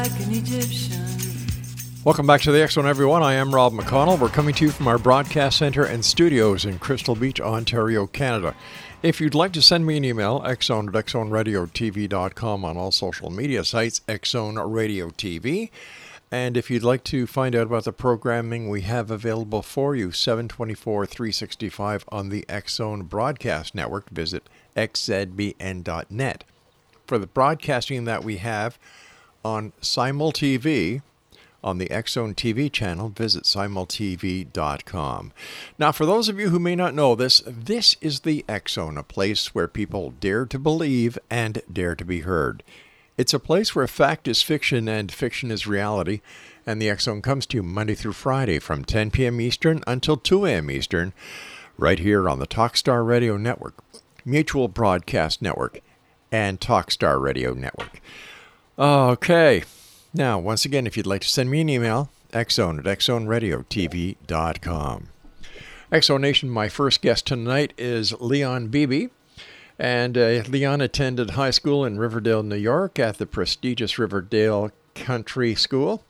Like an Egyptian. Welcome back to the X Zone, everyone. I am Rob McConnell. We're coming to you from our broadcast center and studios in Crystal Beach, Ontario, Canada. If you'd like to send me an email, xzone at xzoneradiotv.com on all social media sites, Xzone Radio TV. And if you'd like to find out about the programming we have available for you, 724 365 on the Xzone Broadcast Network, visit xzbn.net. For the broadcasting that we have on Simul TV, on the Xzone TV channel, visit simultv.com. Now, for those of you who may not know this, this is the Xzone, a place where people dare to believe and dare to be heard. It's a place where fact is fiction and fiction is reality, and the Xzone comes to you Monday through Friday from 10 p.m. Eastern until 2 a.m. Eastern, right here on the Talkstar Radio Network, Mutual Broadcast Network, and Talkstar Radio Network. Okay. Now, once again, if you'd like to send me an email, xzone at xzoneradiotv.com. Exo Nation, my first guest tonight is Leon Bibi. And uh, Leon attended high school in Riverdale, New York at the prestigious Riverdale Country School.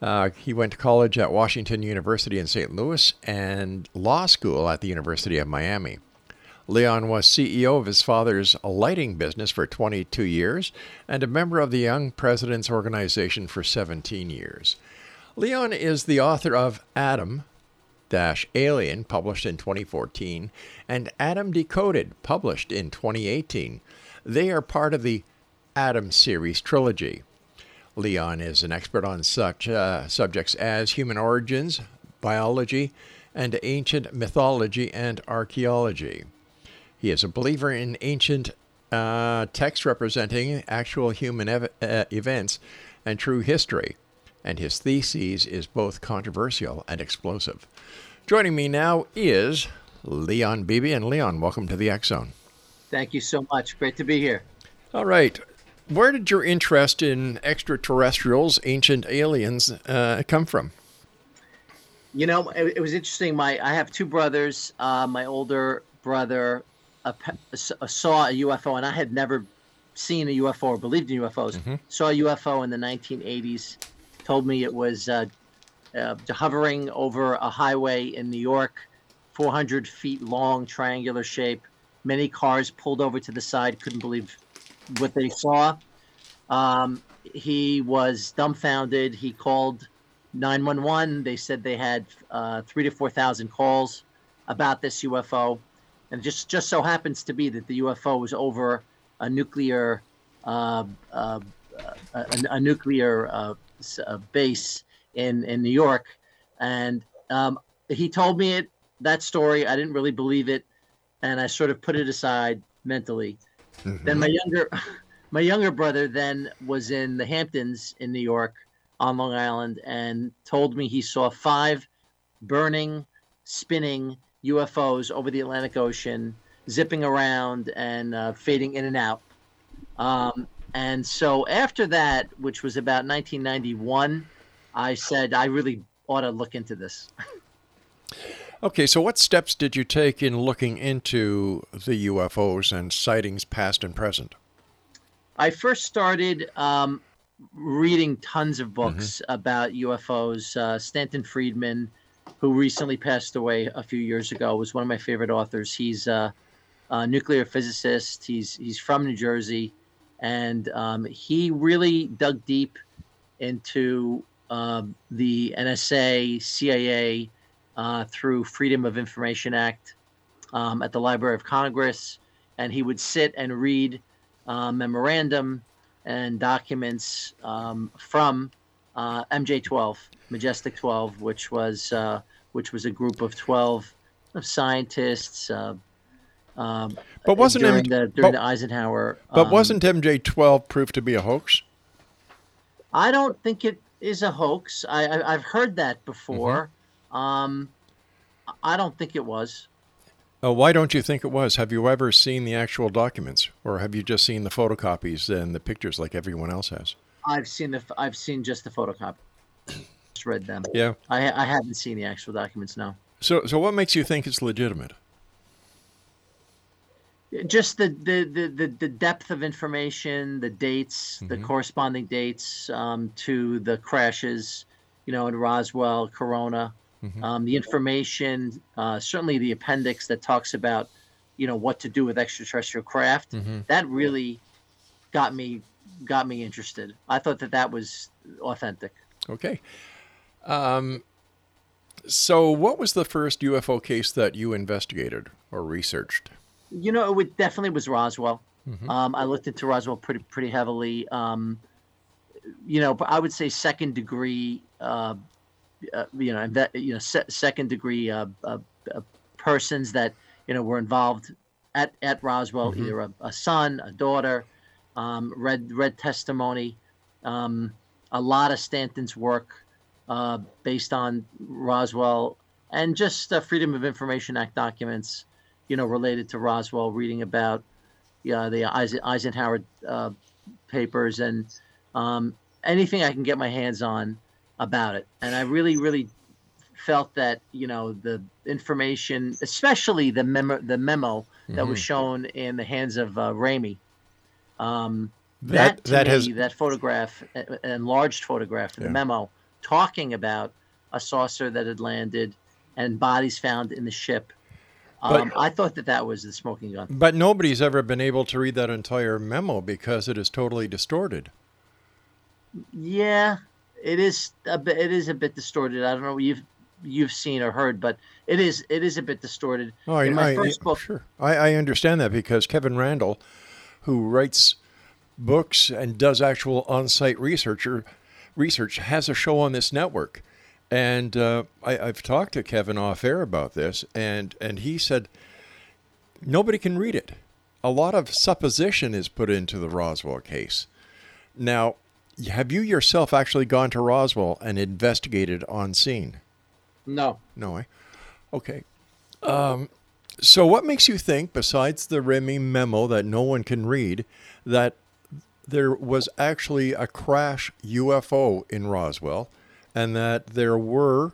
Uh, he went to college at Washington University in St. Louis and law school at the University of Miami. Leon was CEO of his father's lighting business for 22 years and a member of the Young Presidents Organization for 17 years. Leon is the author of Adam Alien, published in 2014, and Adam Decoded, published in 2018. They are part of the Adam series trilogy. Leon is an expert on such uh, subjects as human origins, biology, and ancient mythology and archaeology. He is a believer in ancient uh, texts representing actual human ev- uh, events and true history, and his thesis is both controversial and explosive. Joining me now is Leon Bibi. And Leon, welcome to the X Zone. Thank you so much. Great to be here. All right. Where did your interest in extraterrestrials, ancient aliens, uh, come from? You know, it, it was interesting. My I have two brothers. Uh, my older brother s- uh, saw a UFO, and I had never seen a UFO or believed in UFOs. Saw a UFO in the 1980s. Told me it was uh, uh, hovering over a highway in New York, 400 feet long, triangular shape. Many cars pulled over to the side. Couldn't believe what they saw. Um, he was dumbfounded. He called 911. They said they had uh, three to 4,000 calls about this UFO. And just, just so happens to be that the UFO was over a nuclear, uh, uh, a, a nuclear uh, uh, base in, in New York. And um, he told me it, that story. I didn't really believe it. And I sort of put it aside mentally. Then my younger, my younger brother then was in the Hamptons in New York on Long Island and told me he saw five burning, spinning UFOs over the Atlantic Ocean zipping around and uh, fading in and out. Um, and so after that, which was about 1991, I said I really ought to look into this. Okay, so what steps did you take in looking into the UFOs and sightings past and present? I first started um, reading tons of books about UFOs. Uh, Stanton Friedman, who recently passed away a few years ago, was one of my favorite authors. He's a, a nuclear physicist. He's he's from New Jersey, and um, he really dug deep into um, the NSA, CIA, uh, through Freedom of Information Act um, at the Library of Congress, and he would sit and read uh, memorandum and documents um, from uh, MJ12, Majestic 12, which was uh, which was a group of 12 of scientists. Uh, um, But wasn't during, M- the, during but- the Eisenhower? But um, wasn't MJ12 proved to be a hoax? I don't think it is a hoax. I, I I've heard that before. Um, I don't think it was. Why don't you think it was? Have you ever seen the actual documents, or have you just seen the photocopies and the pictures like everyone else has? I've seen the I've seen just the photocopy. Just read them. Yeah. I I haven't seen the actual documents. No. So, so what makes you think it's legitimate? just the the, the, the, the depth of information, the dates, the Mm-hmm. corresponding dates um, to the crashes, you know, in Roswell, Corona, Mm-hmm. um, the information, uh, certainly the appendix that talks about, you know, what to do with extraterrestrial craft. Mm-hmm. That really got me got me interested. I thought that that was authentic. Okay. Um, so, what was the first UFO case that you investigated or researched? You know, it would, definitely was Roswell. Um, I looked into Roswell pretty pretty heavily. Um, you know, I would say second degree. Uh, uh, you know, that you know, se- second degree uh, uh, uh, persons that you know were involved at at Roswell, either a, a son, a daughter. Um, read read testimony. Um, a lot of Stanton's work uh, based on Roswell and just uh, Freedom of Information Act documents, you know, related to Roswell. Reading about yeah, the Eisenhower uh, papers and um, anything I can get my hands on about it. And I really, really felt that you know the information, especially the memo, the memo that was shown in the hands of uh, Ramey. Um, That- that that me, has- that photograph, an enlarged photograph in Yeah. the memo, talking about a saucer that had landed and bodies found in the ship. But- Um, I thought that that was the smoking gun. But nobody's ever been able to read that entire memo because it is totally distorted. Yeah, it is a bit. It is a bit distorted. I don't know what you've you've seen or heard, but it is it is a bit distorted. Oh, in my I, first I- book, sure. I, I understand that because Kevin Randle, who writes books and does actual on-site researcher research, has a show on this network, and uh, I, I've talked to Kevin off air about this, and and he said nobody can read it. A lot of supposition is put into the Roswell case. Now, have you yourself actually gone to Roswell and investigated on scene? no, No, I. Okay. Um, so, what makes you think, besides the Ramey memo that no one can read, that there was actually a crash UFO in Roswell, and that there were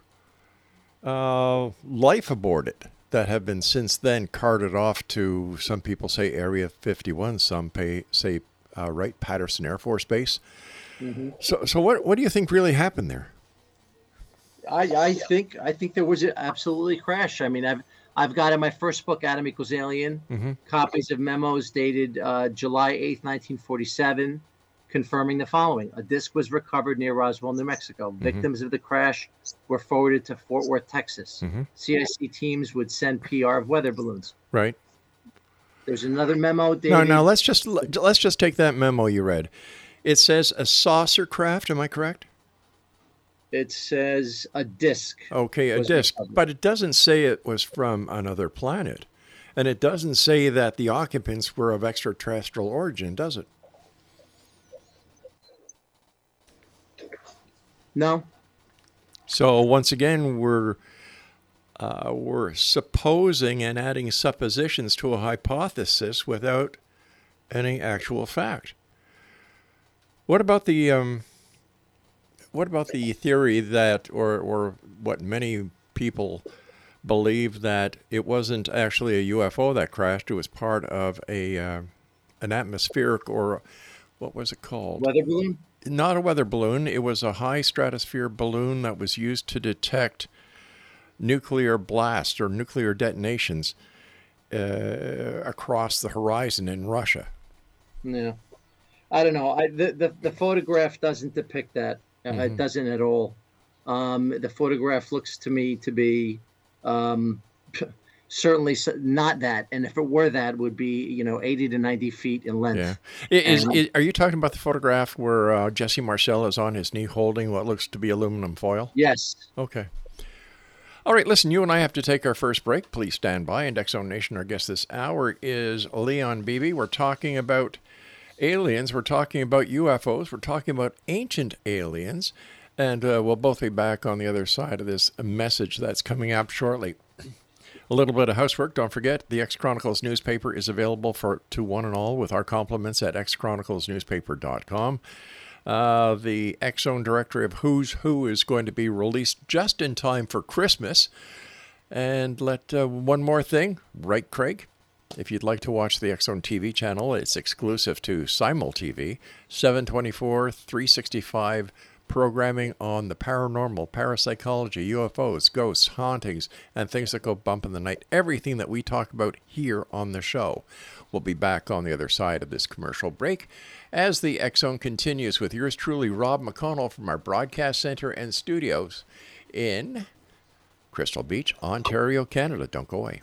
uh, life aboard it that have been since then carted off to some people say Area 51, some pay, say uh, Wright Patterson Air Force Base. So, so what what do you think really happened there? I, I think I think there was an absolutely crash. I mean, I've I've got in my first book, Adam Equals Alien, Mm-hmm. copies of memos dated uh, July eighth, nineteen forty seven, confirming the following: a disc was recovered near Roswell, New Mexico. Mm-hmm. Victims of the crash were forwarded to Fort Worth, Texas. Mm-hmm. CIC teams would send PR of weather balloons. Right. There's another memo dated. No, no. Let's just let's just take that memo you read. It says a saucer craft. Am I correct? It says a disc. Okay, a disc, recovered. but it doesn't say it was from another planet, and it doesn't say that the occupants were of extraterrestrial origin, does it? No, So once again, we're uh, we're supposing and adding suppositions to a hypothesis without any actual fact. What about the um, what about the theory that, or or what many people believe that it wasn't actually a UFO that crashed; it was part of a uh, an atmospheric or what was it called? Weather balloon? Not a weather balloon. It was a high stratosphere balloon that was used to detect nuclear blasts or nuclear detonations uh, across the horizon in Russia. Yeah. I don't know. I the, the, the photograph doesn't depict that. Uh, Mm-hmm. It doesn't at all. Um, the photograph looks to me to be um, certainly not that. And if it were that, would be you know 80 to 90 feet in length. Yeah. Is, And- is, are you talking about the photograph where uh, Jesse Marcel is on his knee holding what looks to be aluminum foil? Yes. Okay. All right, listen, you and I have to take our first break. Please stand by. And X Zone Nation, our guest this hour is Leon Bibi. We're talking about aliens. We're talking about UFOs. We're talking about ancient aliens. And uh, we'll both be back on the other side of this message that's coming up shortly. A little bit of housework. Don't forget, the X Chronicles newspaper is available for to one and all with our compliments at xchroniclesnewspaper.com. Uh, the Zone directory of Who's Who is going to be released just in time for Christmas. And let uh, one more thing, right, Craig? If you'd like to watch the Zone TV channel, it's exclusive to Simul TV, 724, 365 programming on the paranormal, parapsychology, UFOs, ghosts, hauntings, and things that go bump in the night. Everything that we talk about here on the show. We'll be back on the other side of this commercial break as the Zone continues with yours truly, Rob McConnell from our broadcast center and studios in Crystal Beach, Ontario, Canada. Don't go away.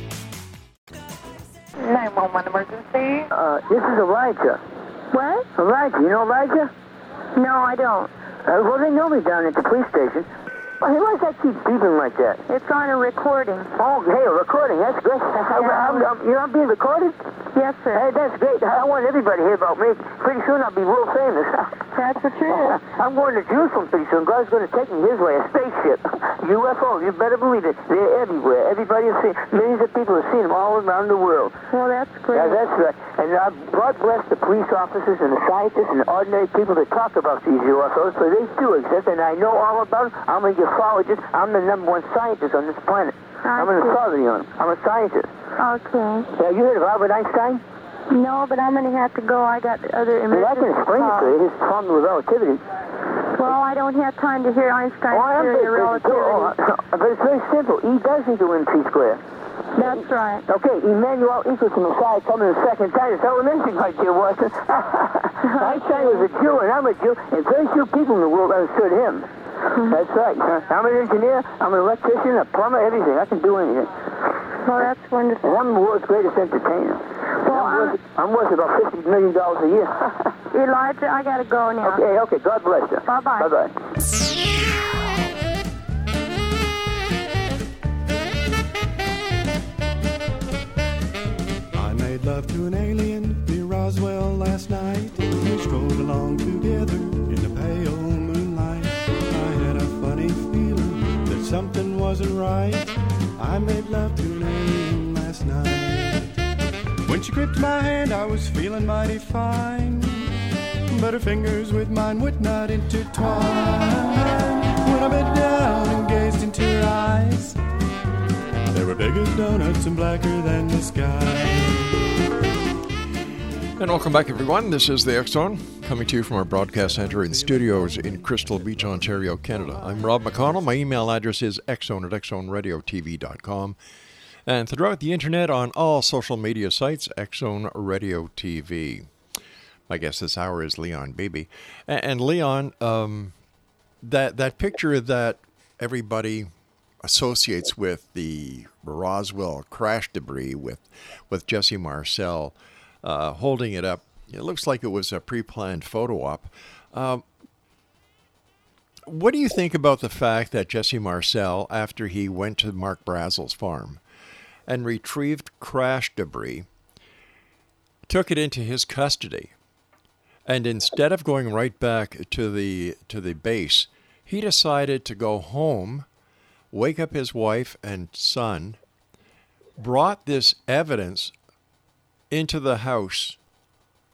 911 emergency. Uh, this is Elijah. What? Elijah, you know Elijah? No, I don't. Uh, well, they know me down at the police station. Why does that keep beeping like that? It's on a recording. Oh, hey, a recording. That's great. I'm, I'm, I'm, you know, I'm being recorded? Yes, sir. Hey, that's great. I want everybody to hear about me. Pretty soon I'll be world famous. That's the truth. I'm going to Jerusalem pretty soon. God's going to take me his way, a spaceship. UFO, you better believe it. They're everywhere. Everybody has seen Millions of people have seen them all around the world. Well, that's great. Yeah, that's right. And uh, God bless the police officers and the scientists and the ordinary people that talk about these UFOs, for they do exist, and I know all about them. I'm a ufologist. I'm the number one scientist on this planet. I'm an authority on them. I'm a scientist. Okay. Have you heard of Albert Einstein? No, but I'm going to have to go. I got other Well, I can explain it to you. His formula of relativity. Well, I don't have time to hear Einstein's am theory of relativity. Oh, but it's very simple. E does equal mc squared. That's right. Okay, Emmanuel equals the Messiah coming the second time. It's elementary, my dear Watson. Einstein was a Jew, and I'm a Jew, and very few people in the world understood him that's right. I'm an engineer, I'm an electrician, a plumber, everything. I can do anything. Well, that's wonderful. I'm the world's greatest entertainer. Well, I'm, worth, I'm worth about $50 million a year. Elijah, I got to go now. Okay, okay. God bless you. Bye-bye. Bye-bye. love to an alien near Roswell last night. We strolled along together wasn't right. I made love to an alien last night. When she gripped my hand, I was feeling mighty fine. But her fingers with mine would not intertwine. When I bent down and gazed into her eyes, they were big as donuts and blacker than the sky. And welcome back, everyone. This is the X Zone coming to you from our broadcast center and studios in Crystal Beach, Ontario, Canada. I'm Rob McConnell. My email address is xzone at xzoneradiotv.com. And throughout the internet on all social media sites, Xzone Radio TV. My guest this hour is Leon Bibi. And Leon, um, that that picture that everybody associates with the Roswell crash debris with with Jesse Marcel uh, holding it up, it looks like it was a pre-planned photo op. Um, what do you think about the fact that Jesse Marcel, after he went to Mac Brazel's farm and retrieved crash debris, took it into his custody, and instead of going right back to the to the base, he decided to go home, wake up his wife and son, brought this evidence into the house,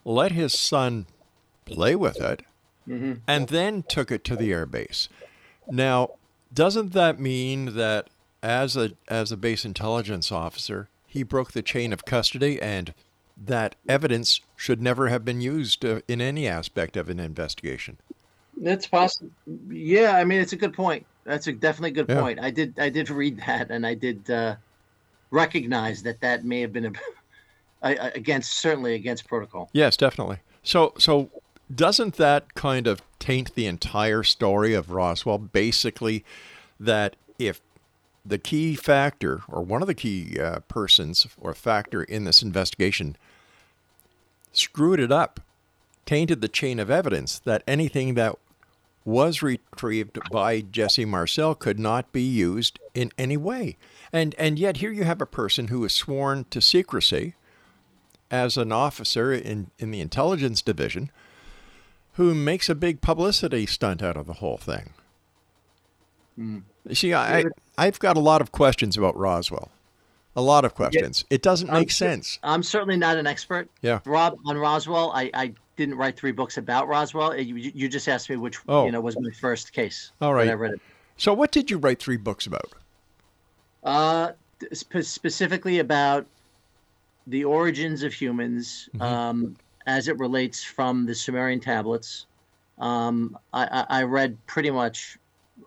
let his son play with it, and then took it to the airbase. Now, doesn't that mean that as a as a base intelligence officer, he broke the chain of custody and that evidence should never have been used uh, in any aspect of an investigation? That's possible. Yeah, I mean, it's a good point. That's a definitely good Yeah. point. I did, I did read that, and I did uh, recognize that that may have been a- against, certainly against protocol. Yes, definitely. So, so doesn't that kind of taint the entire story of Roswell? Basically, that if the key factor or one of the key uh, persons or factor in this investigation screwed it up, tainted the chain of evidence, that anything that was retrieved by Jesse Marcel could not be used in any way. And and yet here you have a person who is sworn to secrecy as an officer in, in the intelligence division who makes a big publicity stunt out of the whole thing. You See, I, I've got a lot of questions about Roswell. A lot of questions. It doesn't I'm make sense. I'm certainly not an expert. Yeah. Rob on Roswell, I, I didn't write three books about Roswell. You, you just asked me which Oh. you know was my first case. All right. I read it. So what did you write three books about? Uh, spe- specifically about the origins of humans Mm-hmm. um, as it relates from the Sumerian tablets. Um, I, I, I read pretty much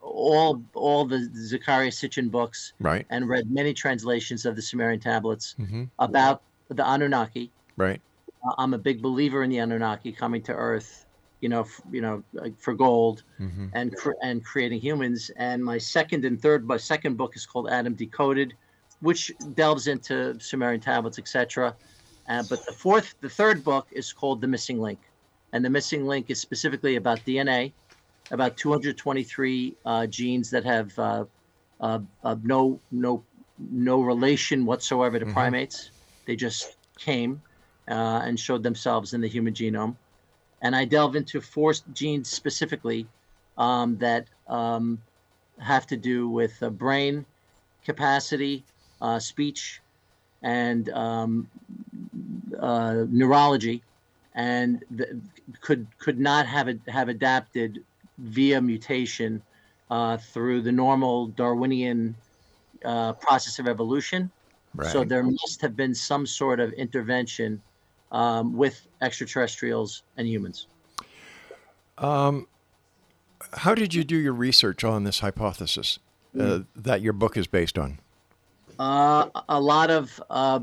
all all the Zecharia Sitchin books Right. and read many translations of the Sumerian tablets Mm-hmm. about the Anunnaki. Right. Uh, I'm a big believer in the Anunnaki coming to Earth, you know, f- you know, like for gold Mm-hmm. and cr- and creating humans. And my second and third, my second book is called Adam Decoded, which delves into Sumerian tablets, etc. Uh, but the fourth, the third book is called The Missing Link, and the missing link is specifically about DNA, about 223 uh, genes that have uh, uh, uh, no no no relation whatsoever to primates. They just came uh, and showed themselves in the human genome. And I delve into four genes specifically um, that um, have to do with uh, brain capacity, uh, speech, and um, uh, neurology, and th- could could not have it, have adapted via mutation uh, through the normal Darwinian uh, process of evolution. So there must have been some sort of intervention um, with extraterrestrials and humans. Um, how did you do your research on this hypothesis uh, that your book is based on? Uh, a lot of uh,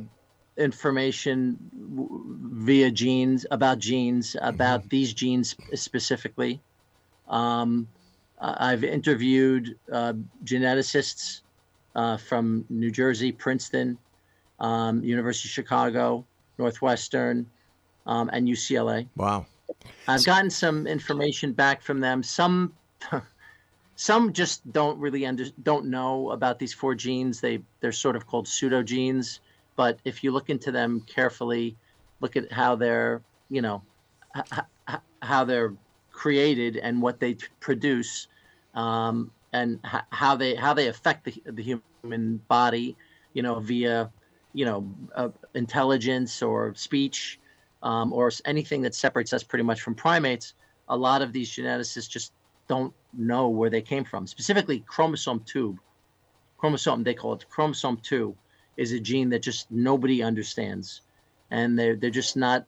information w- via genes about genes about these genes specifically. Um, I've interviewed uh, geneticists uh, from New Jersey, Princeton, um, University of Chicago, Northwestern, um, and UCLA. Wow. I've gotten some information back from them. Some some just don't really under, don't know about these four genes. They they're sort of called pseudogenes. but if you look into them carefully, look at how they're, you know, h- h- how they're created and what they produce, um, and how they how they affect the, the human body, you know, via, you know, uh, intelligence or speech, um, or anything that separates us pretty much from primates. A lot of these geneticists just don't know where they came from. Specifically, chromosome two, chromosome they call it chromosome two, is a gene that just nobody understands, and they're they're just not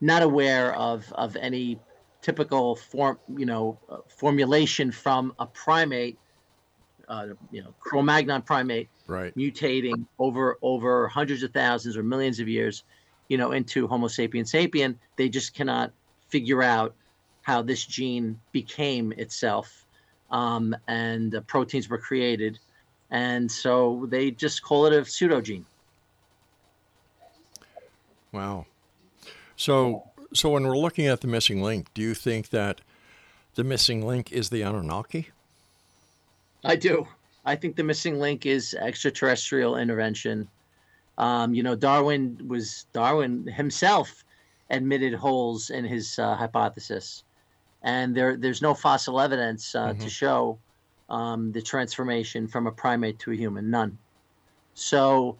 not aware of of any typical form you know uh, formulation from a primate, uh, you know Cro-Magnon primate Right. mutating over over hundreds of thousands or millions of years, you know, into Homo sapien sapien. They just cannot figure out how this gene became itself, um, and uh, proteins were created, and so they just call it a pseudogene. Wow. So, so when we're looking at the missing link, do you think that the missing link is the Anunnaki? I do. I think the missing link is extraterrestrial intervention. Um, you know, Darwin was Darwin himself admitted holes in his uh, hypothesis, and there there's no fossil evidence uh, to show um, the transformation from a primate to a human. None. So,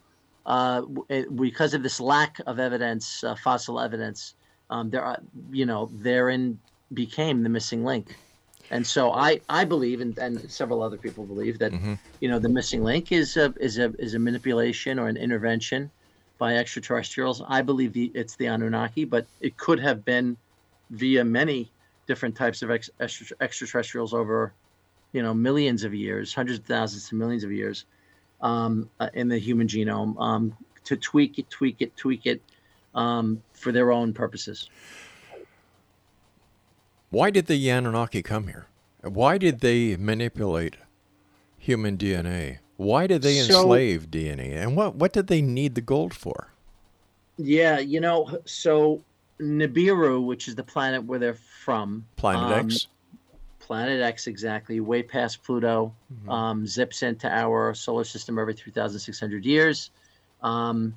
uh, it, because of this lack of evidence, uh, fossil evidence, um, there are you know therein became the missing link. And so I, I believe, and, and several other people believe that, you know, the missing link is a is a is a manipulation or an intervention by extraterrestrials. I believe the, it's the Anunnaki, but it could have been via many different types of ex, extra, extraterrestrials over, you know, millions of years, hundreds of thousands to millions of years, um, uh, in the human genome um, to tweak it, tweak it, tweak it um, for their own purposes. Why did the Anunnaki come here? Why did they manipulate human DNA? Why did they So- enslave DNA? And what, what did they need the gold for? Yeah, you know, so Nibiru, which is the planet where they're from, Planet um, X? Planet X, exactly, way past Pluto, Mm-hmm. um, zips into our solar system every 3,600 years. Um,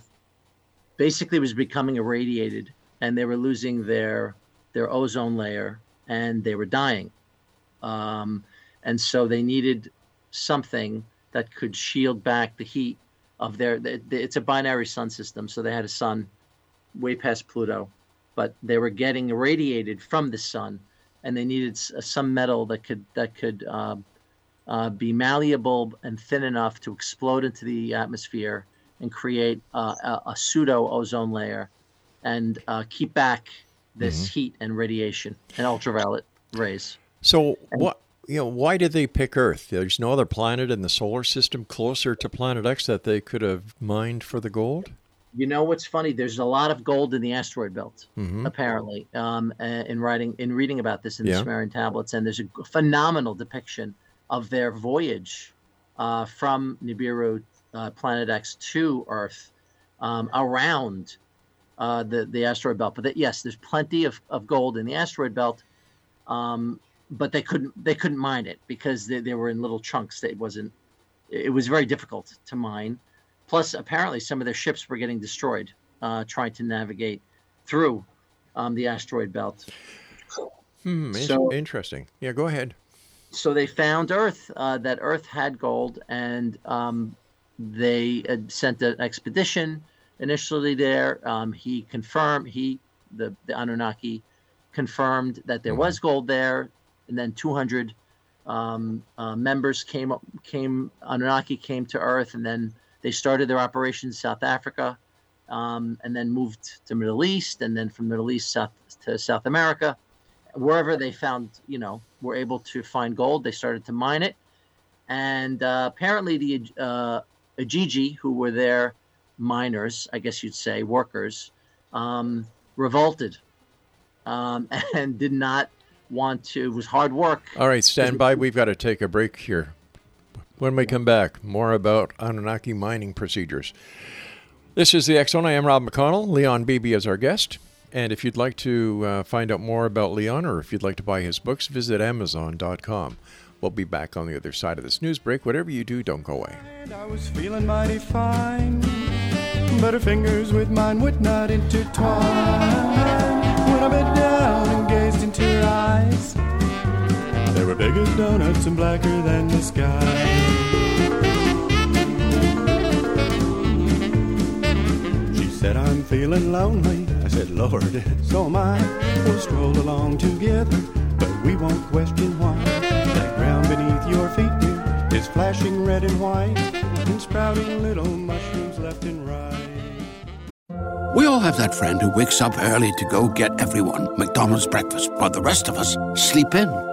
basically, was becoming irradiated, and they were losing their their ozone layer, and they were dying. Um, and so they needed something that could shield back the heat of their. the- the- It's a binary sun system, so they had a sun way past Pluto, but they were getting irradiated from the sun, and they needed some metal that could that could uh, uh, be malleable and thin enough to explode into the atmosphere and create uh, a, a pseudo ozone layer and uh, keep back this heat and radiation and ultraviolet rays. So what you know, why did they pick Earth? There's no other planet in the solar system closer to Planet X that they could have mined for the gold? You know what's funny? There's a lot of gold in the asteroid belt, Mhm. apparently. Um, in writing, in reading about this in Yeah. the Sumerian tablets, and there's a phenomenal depiction of their voyage uh, from Nibiru, uh, Planet X, to Earth, um, around uh, the the asteroid belt. But that, yes, there's plenty of, of gold in the asteroid belt, um, but they couldn't they couldn't mine it because they, they were in little chunks. That it wasn't. It was very difficult to mine. Plus, apparently, some of their ships were getting destroyed uh, trying to navigate through um, the asteroid belt. Hmm, So- interesting. Yeah, go ahead. So they found Earth, uh, that Earth had gold, and um, they had sent an expedition initially there. Um, he confirmed, he, the, the Anunnaki, confirmed that there was gold there, and then 200 um, uh, members came up, came Anunnaki came to Earth, and then they started their operations in South Africa, um, and then moved to Middle East, and then from Middle East south to South America. Wherever they found, you know, were able to find gold, they started to mine it, and uh, apparently the uh, Igigi, who were their miners, I guess you'd say workers, um, revolted um, and did not want to. It was hard work. All right, stand by. We've got to take a break here. When we come back, more about Anunnaki mining procedures. This is the X Zone. I am Rob McConnell. Leon Bibi is our guest. And if you'd like to uh, find out more about Leon or if you'd like to buy his books, visit Amazon.com. We'll be back on the other side of this news break. Whatever you do, don't go away. I was feeling mighty fine. but her fingers with mine would not intertwine. When I bent down and gazed into her eyes, they were big as donuts and blacker than the sky. She said, I'm feeling lonely. I said, Lord, so am I. We'll stroll along together, but we won't question why. That ground beneath your feet, dear, is flashing red and white and sprouting little mushrooms left and right. We all have that friend who wakes up early to go get everyone McDonald's breakfast while the rest of us sleep in.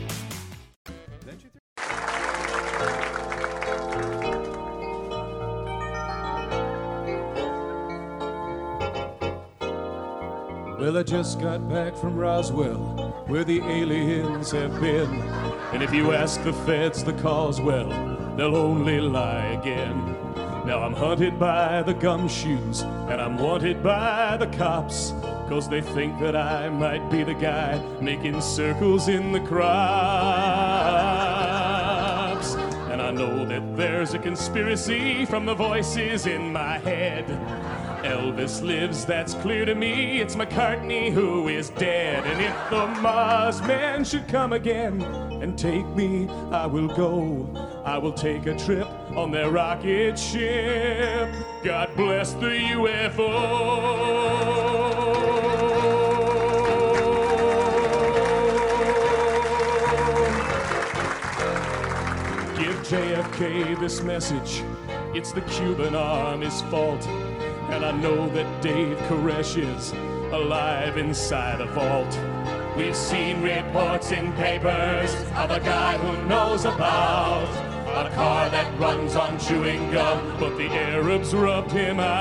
Well, I just got back from Roswell, where the aliens have been. And if you ask the feds the cause, well, they'll only lie again. Now I'm hunted by the gumshoes, and I'm wanted by the cops. Cause they think that I might be the guy making circles in the crops. And I know that there's a conspiracy from the voices in my head. Elvis lives, that's clear to me. It's McCartney who is dead. And if the Mars man should come again and take me, I will go. I will take a trip on their rocket ship. God bless the UFO. Give JFK this message. It's the Cuban army's fault. And I know that Dave Koresh is alive inside a vault. We've seen reports in papers of a guy who knows about a car that runs on chewing gum, but the Arabs rubbed him out.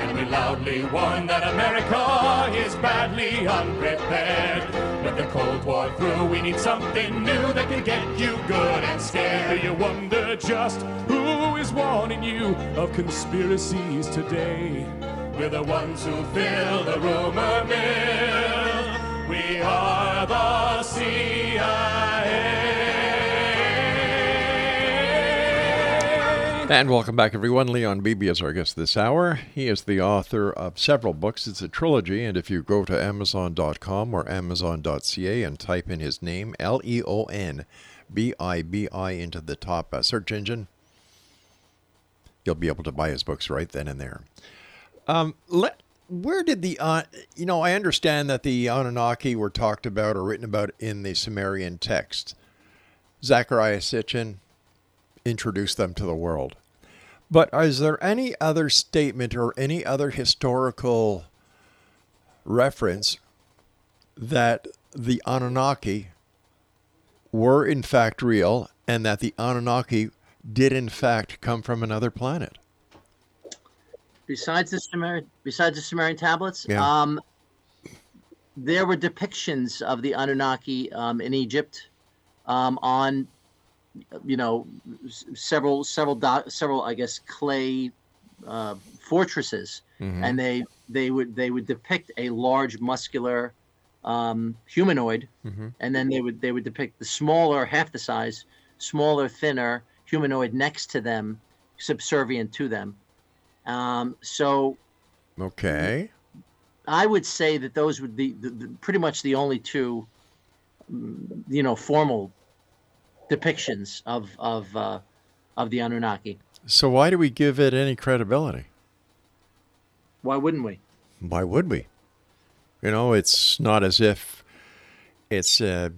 And we loudly warn that America is badly unprepared. With the Cold War through, we need something new that can get you good and scared. Do you wonder just who is warning you of conspiracies today? We're the ones who fill the rumor mill. We are the CIA. And welcome back, everyone. Leon Bibi is our guest this hour. He is the author of several books. It's a trilogy, and if you go to Amazon.com or Amazon.ca and type in his name, L E O N B I B I, into the top uh, search engine, you'll be able to buy his books right then and there. Um, let where did the uh, you know I understand that the Anunnaki were talked about or written about in the Sumerian text. Zecharia Sitchin introduced them to the world. But is there any other statement or any other historical reference that the Anunnaki were in fact real and that the Anunnaki did in fact come from another planet? Besides the Sumerian, besides the Sumerian tablets, Yeah. um, there were depictions of the Anunnaki um, in Egypt um, on, you know, several several do- several I guess clay uh, fortresses, Mhm. and they they would they would depict a large muscular um, humanoid, Mhm. and then they would they would depict the smaller half the size, smaller, thinner humanoid next to them, subservient to them. Um, so Okay. I would say that those would be the, the, pretty much the only two, mm, you know, formal depictions of of uh, of the Anunnaki. So why do we give it any credibility? Why wouldn't we? Why would we? You know, it's not as if it's uh,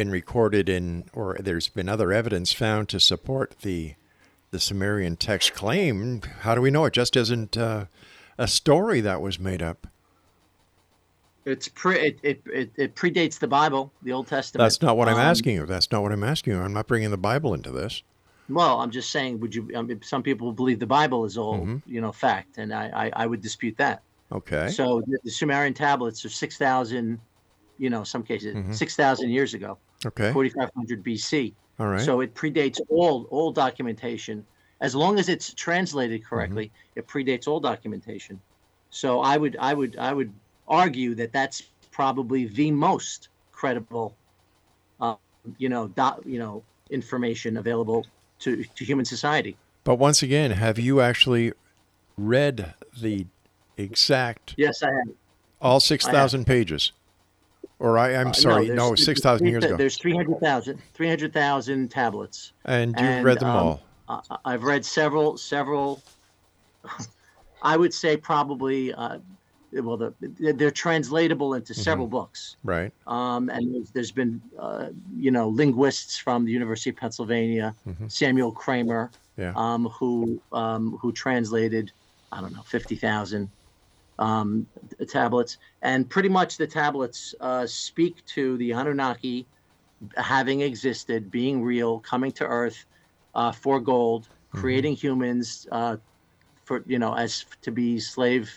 been recorded in, or there's been other evidence found to support the the Sumerian text claim. How do we know it just isn't uh, a story that was made up? It's pre it, it, it, it predates the Bible, the Old Testament. That's not what I'm Um, asking you. That's not what I'm asking you. I'm not bringing the Bible into this. Well, I'm just saying, would you? I mean, some people believe the Bible is all Mhm. you know fact, and I, I, I would dispute that. Okay. So the, the Sumerian tablets are six thousand, you know, some cases Mhm. six thousand years ago, Okay. forty five hundred BC. All right. So it predates all all documentation. As long as it's translated correctly, Mm-hmm. it predates all documentation. So I would I would I would argue that that's probably the most credible, uh, you know, dot, you know, information available to to human society. But once again, have you actually read the exact Yes, I have. all six thousand pages? Or I, I'm Uh, sorry, there's- no, six thousand years ago. There's 300,000 300,000 tablets. And you've read them all. I- I've read several, several. I would say probably, uh, well, the, they're translatable into several Mm-hmm. books. Right. Um, and there's, there's been, uh, you know, linguists from the University of Pennsylvania, Mhm. Samuel Kramer, Yeah. um, who um, who translated, I don't know, fifty thousand um, tablets, and pretty much the tablets uh, speak to the Anunnaki having existed, being real, coming to Earth uh, for gold, creating humans uh, for you know as to be slave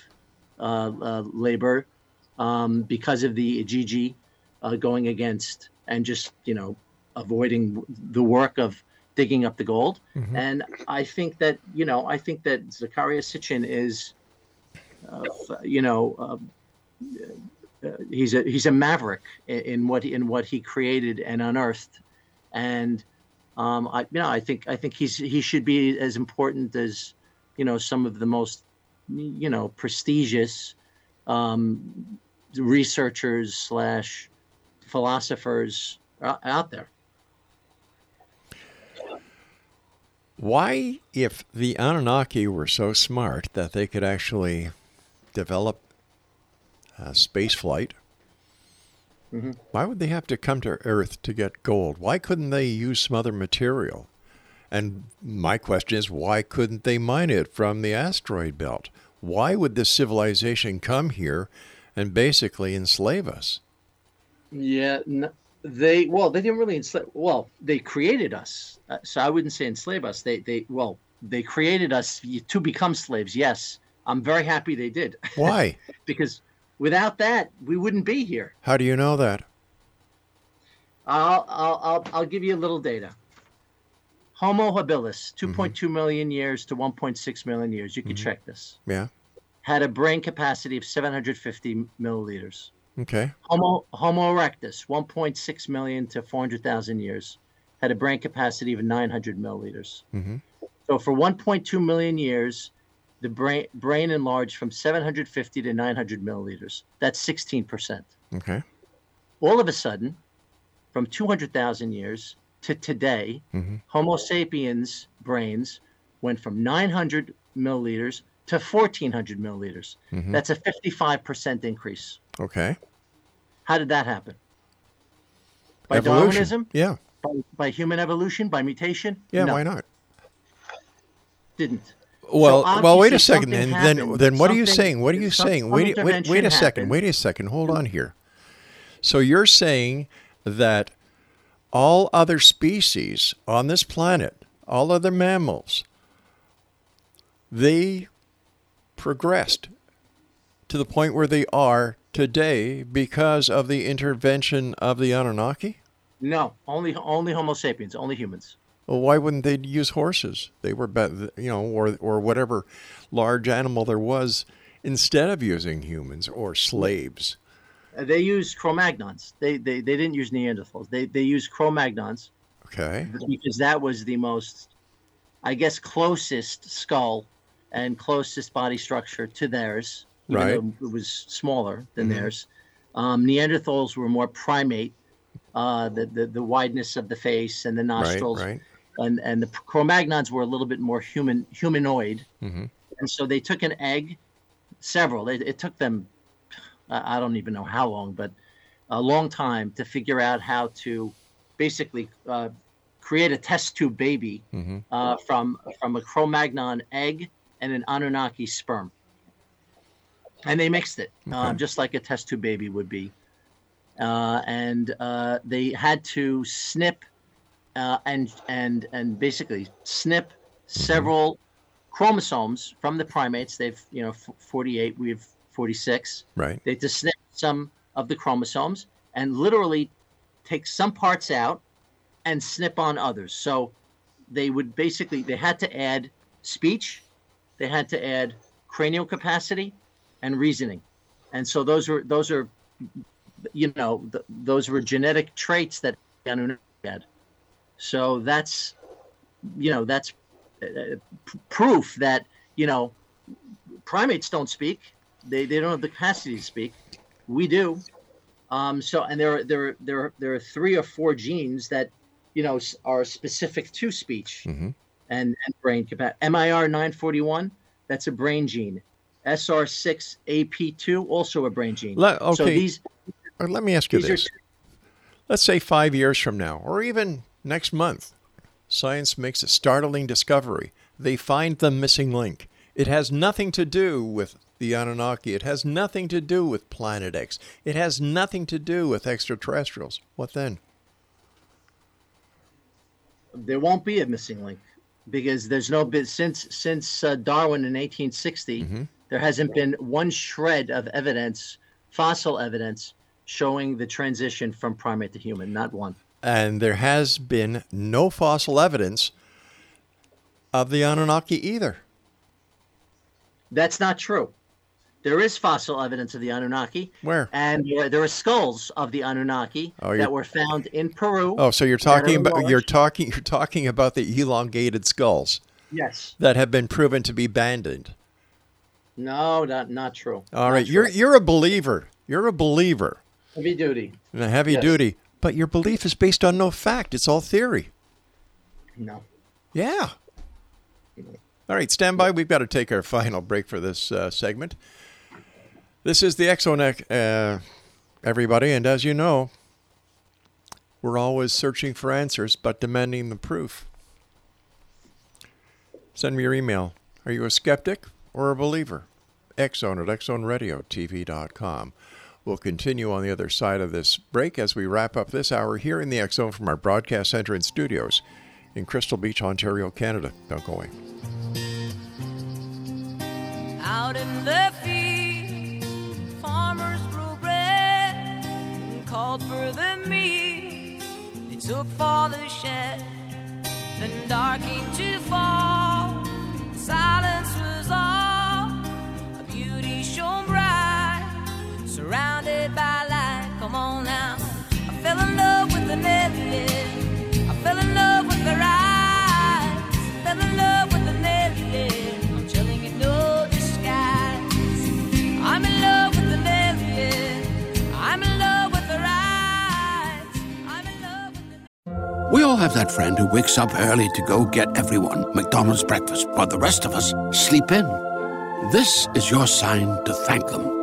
uh, uh, labor um, because of the Igigi uh, going against and just you know avoiding the work of digging up the gold. Mhm. And I think that you know I think that Zecharia Sitchin is, uh, you know. Uh, uh, he's a he's a maverick in, in what in what he created and unearthed, and um, I you know I think I think he's he should be as important as you know some of the most you know prestigious um, researchers slash philosophers out there. Why, if the Anunnaki were so smart that they could actually develop uh, space flight, Mhm. why would they have to come to Earth to get gold? Why couldn't they use some other material? And my question is, why couldn't they mine it from the asteroid belt? Why would this civilization come here and basically enslave us? Yeah, n- they well, they didn't really enslave. Well, they created us, uh, so I wouldn't say enslave us. They they well, they created us to become slaves. Yes, I'm very happy they did. Why? because without that, we wouldn't be here. How do you know that? I'll I'll I'll, I'll give you a little data. Homo habilis, 2.2 million years to 1.6 million years. You can check this. Yeah. Had a brain capacity of 750 milliliters. Okay. Homo, Homo erectus, 1.6 million to 400,000 years, had a brain capacity of 900 milliliters. Mm-hmm. So for 1.2 million years, the brain brain enlarged from 750 to 900 milliliters. That's 16%. Okay. All of a sudden, from 200,000 years to today, Mm-hmm. Homo sapiens brains went from 900 milliliters to 1400 milliliters. Mhm. That's a 55% increase. Okay. How did that happen? By Evolution. Darwinism? Yeah. By, by human evolution? By mutation? Yeah. No, Why not? Didn't. Well, So well, wait a second. Then, then, then, what are you saying? What are you saying? Wait, wait, wait intervention a second. happened. Wait a second. Hold on here. So you're saying that all other species on this planet, all other mammals, they progressed to the point where they are today because of the intervention of the Anunnaki? No, only only Homo sapiens, only humans. Well, why wouldn't they use horses? They were, be- you know, or or whatever large animal there was, instead of using humans or slaves. Uh, They used Cro-Magnons. They, they they didn't use Neanderthals. They they used Cro-Magnons Okay. because that was the most, I guess, closest skull and closest body structure to theirs. even Right. though It was smaller than Mhm. theirs. Um, Neanderthals were more primate. Uh, the, the the wideness of the face and the nostrils, Right, right. And and the Cro-Magnons were a little bit more human humanoid. Mm-hmm. and so they took an egg several it, it took them I don't even know how long, but a long time to figure out how to basically uh, create a test tube baby Mm-hmm. uh, from from a Cro-Magnon egg and an Anunnaki sperm, and they mixed it uh, just like a test tube baby would be, uh, and uh, they had to snip uh, and and and basically snip several chromosomes from the primates. They've you know f- 48, we have 46. Right. They to snip some of the chromosomes and literally take some parts out and snip on others. So they would basically they had to add speech, they had to add cranial capacity and reasoning. And so those were those are you know th- those were genetic traits that Anunnaki had. So that's you know that's uh, p- proof that you know primates don't speak. They they don't have the capacity to speak. We do. Um, so and there are there are- there are, there are three or four genes that you know are specific to speech Mm-hmm. and, and brain capacity. MIR 941, that's a brain gene. SR6AP2, also a brain gene. Let, okay. So these let me ask you these are this. Let's say five years from now, or even next month, science makes a startling discovery. They find the missing link. It has nothing to do with the Anunnaki. It has nothing to do with Planet X. It has nothing to do with extraterrestrials. What then? there won't be a missing link because there's no bit since since uh, Darwin in 1860 there hasn't been one shred of evidence fossil evidence showing the transition from primate to human not one And there has been no fossil evidence of the Anunnaki either. that's not true there is fossil evidence of the Anunnaki Where? and there, there are skulls of the Anunnaki Oh, that were found in Peru Oh, so you're talking about you're talking you're talking about the elongated skulls yes that have been proven to be banded. no not not true All right, you're you're a believer. You're a believer heavy duty in a heavy Yes. duty, but your belief is based on no fact. It's all theory. no Yeah. All right, stand by. We've got to take our final break for this uh, segment. This is the X Zone, uh, everybody, and as you know, we're always searching for answers, but demanding the proof. Send me your email. Are you a skeptic or a believer? Xzone at xzoneradiotv.com. We'll continue on the other side of this break as we wrap up this hour here in the Zone from our broadcast center and studios in Crystal Beach, Ontario, Canada. Don't go away. Out in the field, farmers grew bread and called for the meat. They took for the shed. Then dark came to fall. Silence was all. A beauty shone bright, surrounded by light. Come on now. I fell in love with an alien. I fell in love with eyes. Fell in love with an alien. I'm telling you, no disguise. I'm in love with an alien. I'm in love with eyes. I'm in love with We all have that friend who wakes up early to go get everyone McDonald's breakfast, while the rest of us sleep in. This is your sign to thank them.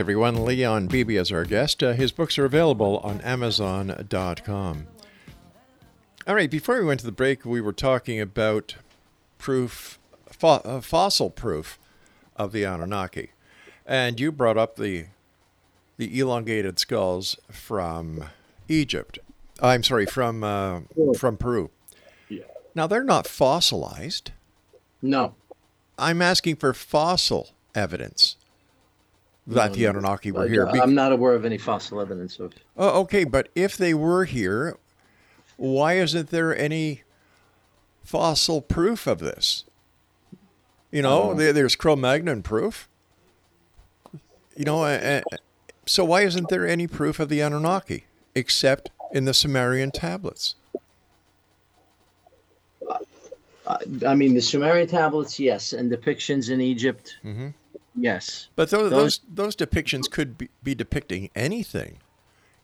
Everyone. Leon Bibi is our guest. Uh, his books are available on Amazon.com. All right, before we went to the break, we were talking about proof fo- uh, fossil proof of the Anunnaki, and you brought up the the elongated skulls from Egypt. I'm sorry, from uh, from Peru. Yeah. Now they're not fossilized. No. I'm asking for fossil evidence that the Anunnaki were here. Be- I'm not aware of any fossil evidence of. Oh, okay, but if they were here, why isn't there any fossil proof of this? You know, Oh. there, there's Cro-Magnon proof. You know, uh, uh, so why isn't there any proof of the Anunnaki except in the Sumerian tablets? Uh, I mean, the Sumerian tablets, yes, and depictions in Egypt, Mm-hmm. Yes. But those Those- those, depictions could be, be depicting anything.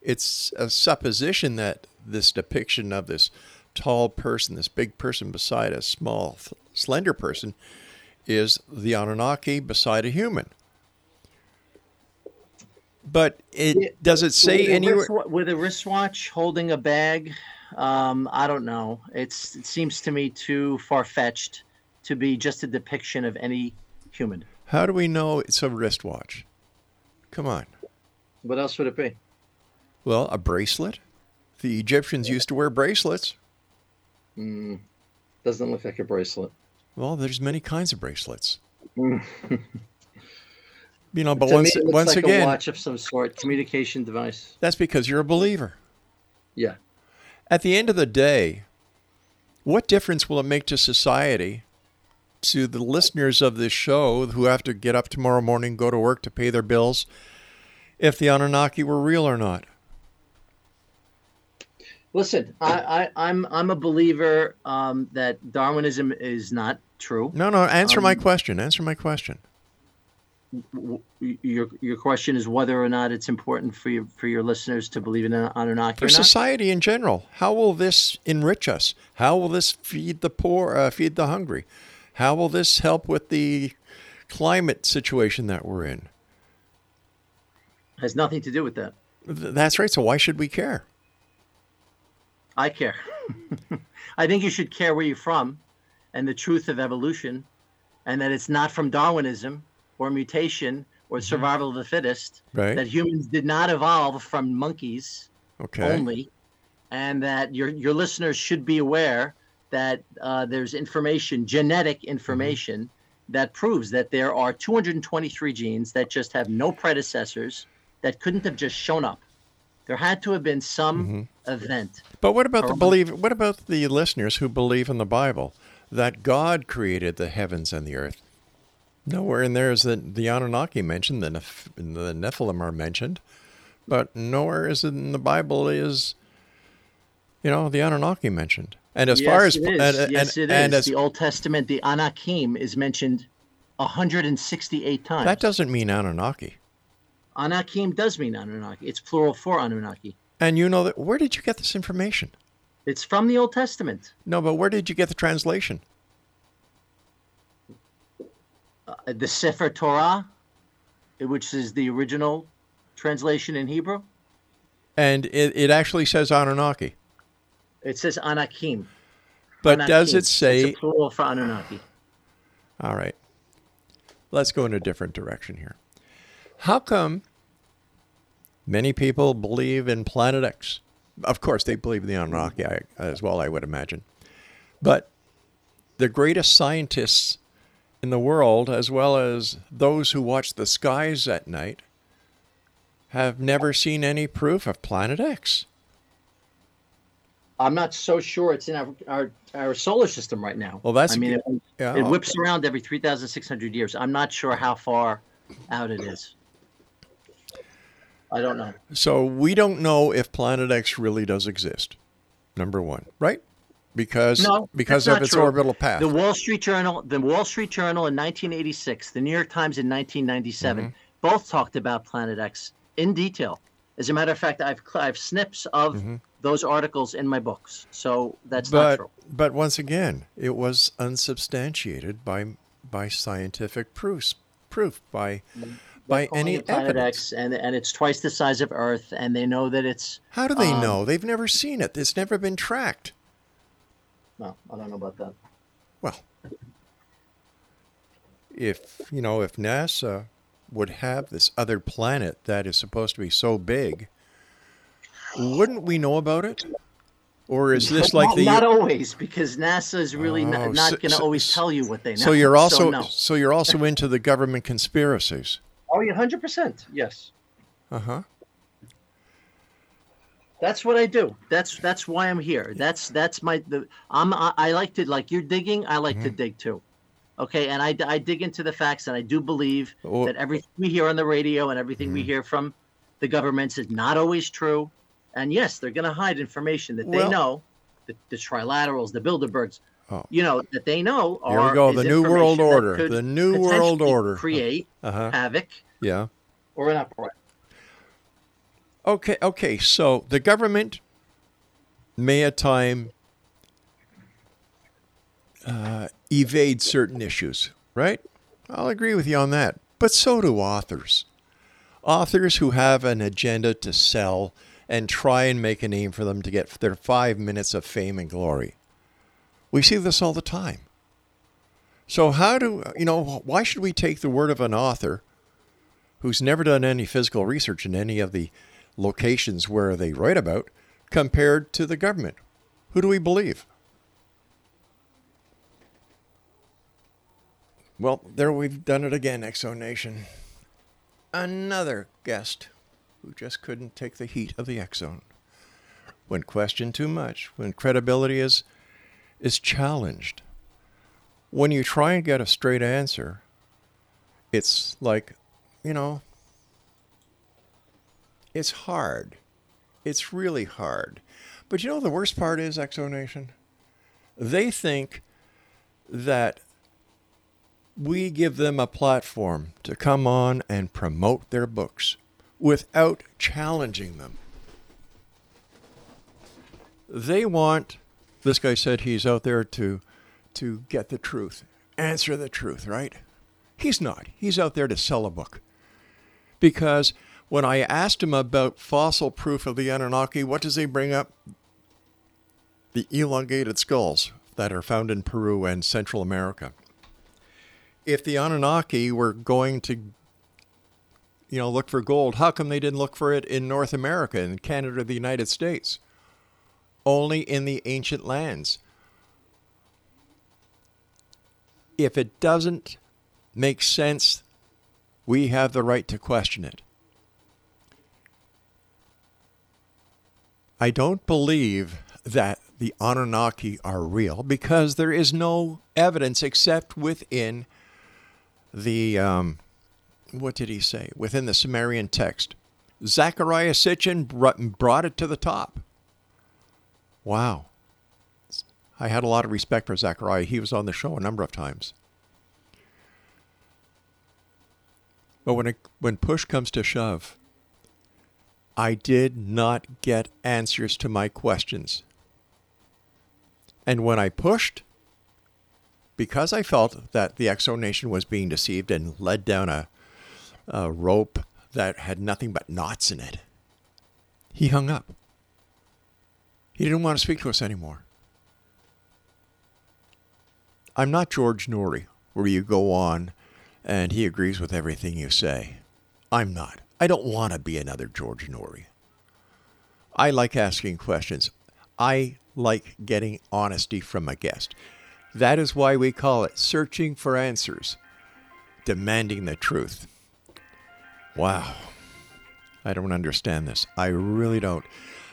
It's a supposition that this depiction of this tall person, this big person beside a small, th- slender person, is the Anunnaki beside a human. But it does it say anywhere? with a wristwatch holding a bag? Um, I don't know. It's it seems to me too far fetched to be just a depiction of any human. How do we know it's a wristwatch? Come on. What else would it be? Well, a bracelet. The Egyptians used to wear bracelets. Mm, doesn't look like a bracelet. Well, there's many kinds of bracelets. Mm. You know, but To once me, it looks once like again, a watch of some sort, communication device. That's because you're a believer. Yeah. At the end of the day, what difference will it make to society, to the listeners of this show who have to get up tomorrow morning, go to work to pay their bills, if the Anunnaki were real or not? Listen, I, I, I'm I'm a believer um, that Darwinism is not true. No, no, answer my Um, question. Answer my question. w- Your your question is whether or not it's important for your for your listeners to believe in an Anunnaki For or not. society in general, how will this enrich us? How will this feed the poor, uh, feed the hungry? How will this help with the climate situation that we're in? Has nothing to do with that. That's right. So why should we care? I care. I think you should care where you're from, and the truth of evolution, and that it's not from Darwinism or mutation or survival of the fittest. Mm-hmm. Right. That humans did not evolve from monkeys. Okay. only, and that your your listeners should be aware that uh, there's information, genetic information, that proves that there are 223 genes that just have no predecessors, that couldn't have just shown up. There had to have been some event. But what about the believe? What about the listeners who believe in the Bible that God created the heavens and the earth? Nowhere in there is the, the Anunnaki mentioned. The Neph- the Nephilim are mentioned, but nowhere is it in the Bible is, you know, the Anunnaki mentioned. And as yes, far as it is. and, yes, and, it and is. as the Old Testament, the Anakim is mentioned 168 times. that doesn't mean Anunnaki. Anakim does mean Anunnaki. It's plural for Anunnaki. And you know that. Where did you get this information? It's from the Old Testament. No, but where did you get the translation? uh, the Sefer Torah, which is the original translation in Hebrew. And it, it actually says Anunnaki. It says Anakim. But does it say It's a plural for Anunnaki. All right. Let's go in a different direction here. How come many people believe in Planet X? Of course, they believe in the Anunnaki as well, I would imagine. But the greatest scientists in the world, as well as those who watch the skies at night, have never seen any proof of Planet X. I'm not so sure it's in our, our, our solar system right now. Well, that's- I mean, it, yeah. it whips around every 3,600 years. I'm not sure how far out it is. I don't know. So we don't know if Planet X really does exist. Number one, right? Because No, because of its true. orbital path. The Wall Street Journal, the Wall Street Journal in 1986, the New York Times in 1997, Mm-hmm. both talked about Planet X in detail. As a matter of fact, I've I have snips of those articles in my books, so that's not but true. but once again, it was unsubstantiated by by scientific proofs, proof by by any Planet evidence. X, and and it's twice the size of Earth, and they know that it's. How do they um, know? They've never seen it. It's never been tracked. No, I don't know about that. Well, if you know if NASA would have this other planet that is supposed to be so big, wouldn't we know about it? Or is this like not, the not always because NASA is really Oh, not, not so- going to so- always tell you what they know. so you're also no. so you're also into the government conspiracies. oh, yeah, hundred percent. Yes, Uh huh. that's what I do. That's that's why I'm here. That's that's my the I'm I, I like to like you're digging. I like to Mm-hmm. dig too. Okay, and I, I dig into the facts, and I do believe Well- that everything we hear on the radio and everything Mm-hmm. we hear from the governments is not always true. And yes, they're going to hide information that they Well- know, the, the trilaterals, the Bilderbergs, Oh. you know, that they know Here are we go. The New World Order. The New World Order. create Uh-huh. havoc Yeah. or an uproar. Okay, okay. So the government may at time uh, evade certain issues, right? I'll agree with you on that. But so do authors. Authors who have an agenda to sell and try and make a name for them to get their five minutes of fame and glory. We see this all the time. So, how do, you know, why should we take the word of an author who's never done any physical research in any of the locations where they write about compared to the government? Who do we believe? Well, there we've done it again, Exo Nation. Another guest who just couldn't take the heat of the X Zone. When questioned too much, when credibility is is challenged, when you try and get a straight answer, it's like, you know, it's hard. It's really hard. But you know the worst part is, Exonation? They think that we give them a platform to come on and promote their books without challenging them. They want, this guy said he's out there to, to get the truth, answer the truth, right? He's not. He's out there to sell a book. Because when I asked him about fossil proof of the Anunnaki, what does he bring up? The elongated skulls that are found in Peru and Central America. If the Anunnaki were going to, you know, look for gold, how come they didn't look for it in North America, in Canada, the United States? Only in the ancient lands. If it doesn't make sense, we have the right to question it. I don't believe that the Anunnaki are real because there is no evidence except within the, um, what did he say? Within the Sumerian text. Zecharia Sitchin brought, it to the top. Wow. I had a lot of respect for Zecharia. He was on the show a number of times. But when, it, when push comes to shove, I did not get answers to my questions. And when I pushed, because I felt that the Exo Nation was being deceived and led down a, a rope that had nothing but knots in it, he hung up. He didn't want to speak to us anymore. I'm not George Noory, where you go on and he agrees with everything you say. I'm not. I don't want to be another George Noory. I like asking questions. I like getting honesty from a guest. That is why we call it searching for answers, demanding the truth. Wow. I don't understand this. I really don't.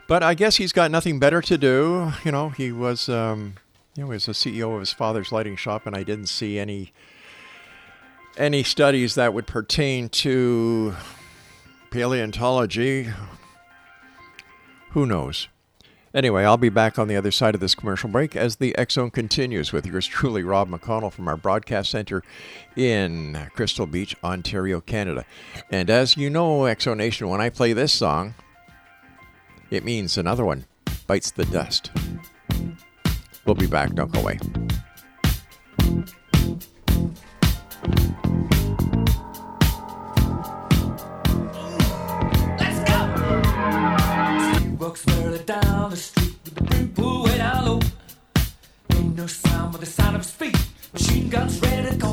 But I guess he's got nothing better to do. You know, he was, um, you know, he was the CEO of his father's lighting shop, and I didn't see any any studies that would pertain to paleontology. Who knows? Anyway, I'll be back on the other side of this commercial break as the Zone continues with yours truly, Rob McConnell from our broadcast center in Crystal Beach, Ontario, Canada. And as you know, Exo Nation, when I play this song, it means another one bites the dust. We'll be back. Don't go away. Walks down the street with the brim pulled way down low. Ain't no sound but the sound of feet. Machine guns ready to go.